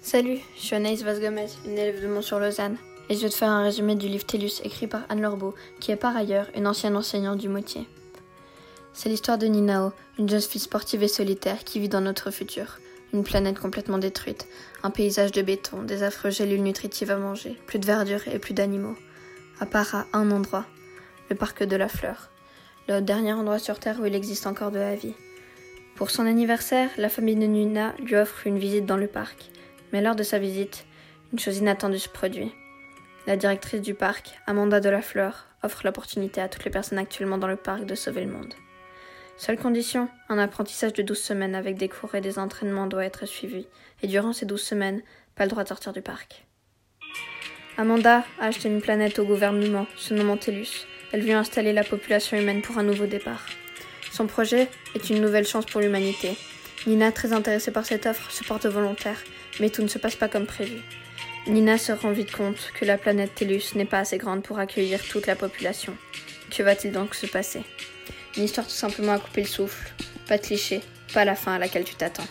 Salut, je suis Anaïs Vasgomez, une élève de Mont-sur-Lausanne, et je vais te faire un résumé du livre Tellus écrit par Anne Lorbeau, qui est par ailleurs une ancienne enseignante du Moutier. C'est l'histoire de Ninao, une jeune fille sportive et solitaire qui vit dans notre futur. Une planète complètement détruite, un paysage de béton, des affreux gélules nutritives à manger, plus de verdure et plus d'animaux. À part à un endroit, le parc de la fleur, le dernier endroit sur Terre où il existe encore de la vie. Pour son anniversaire, la famille de Nina lui offre une visite dans le parc. Mais lors de sa visite, une chose inattendue se produit. La directrice du parc, Amanda de la Fleur, offre l'opportunité à toutes les personnes actuellement dans le parc de sauver le monde. Seule condition, un apprentissage de 12 semaines avec des cours et des entraînements doit être suivi, et durant ces 12 semaines, pas le droit de sortir du parc. Amanda a acheté une planète au gouvernement, se nommant Tellus. Elle veut installer la population humaine pour un nouveau départ. Son projet est une nouvelle chance pour l'humanité. Nina, très intéressée par cette offre, se porte volontaire, mais tout ne se passe pas comme prévu. Nina se rend vite compte que la planète Tellus n'est pas assez grande pour accueillir toute la population. Que va-t-il donc se passer? Une histoire tout simplement à couper le souffle, pas de cliché, pas la fin à laquelle tu t'attends.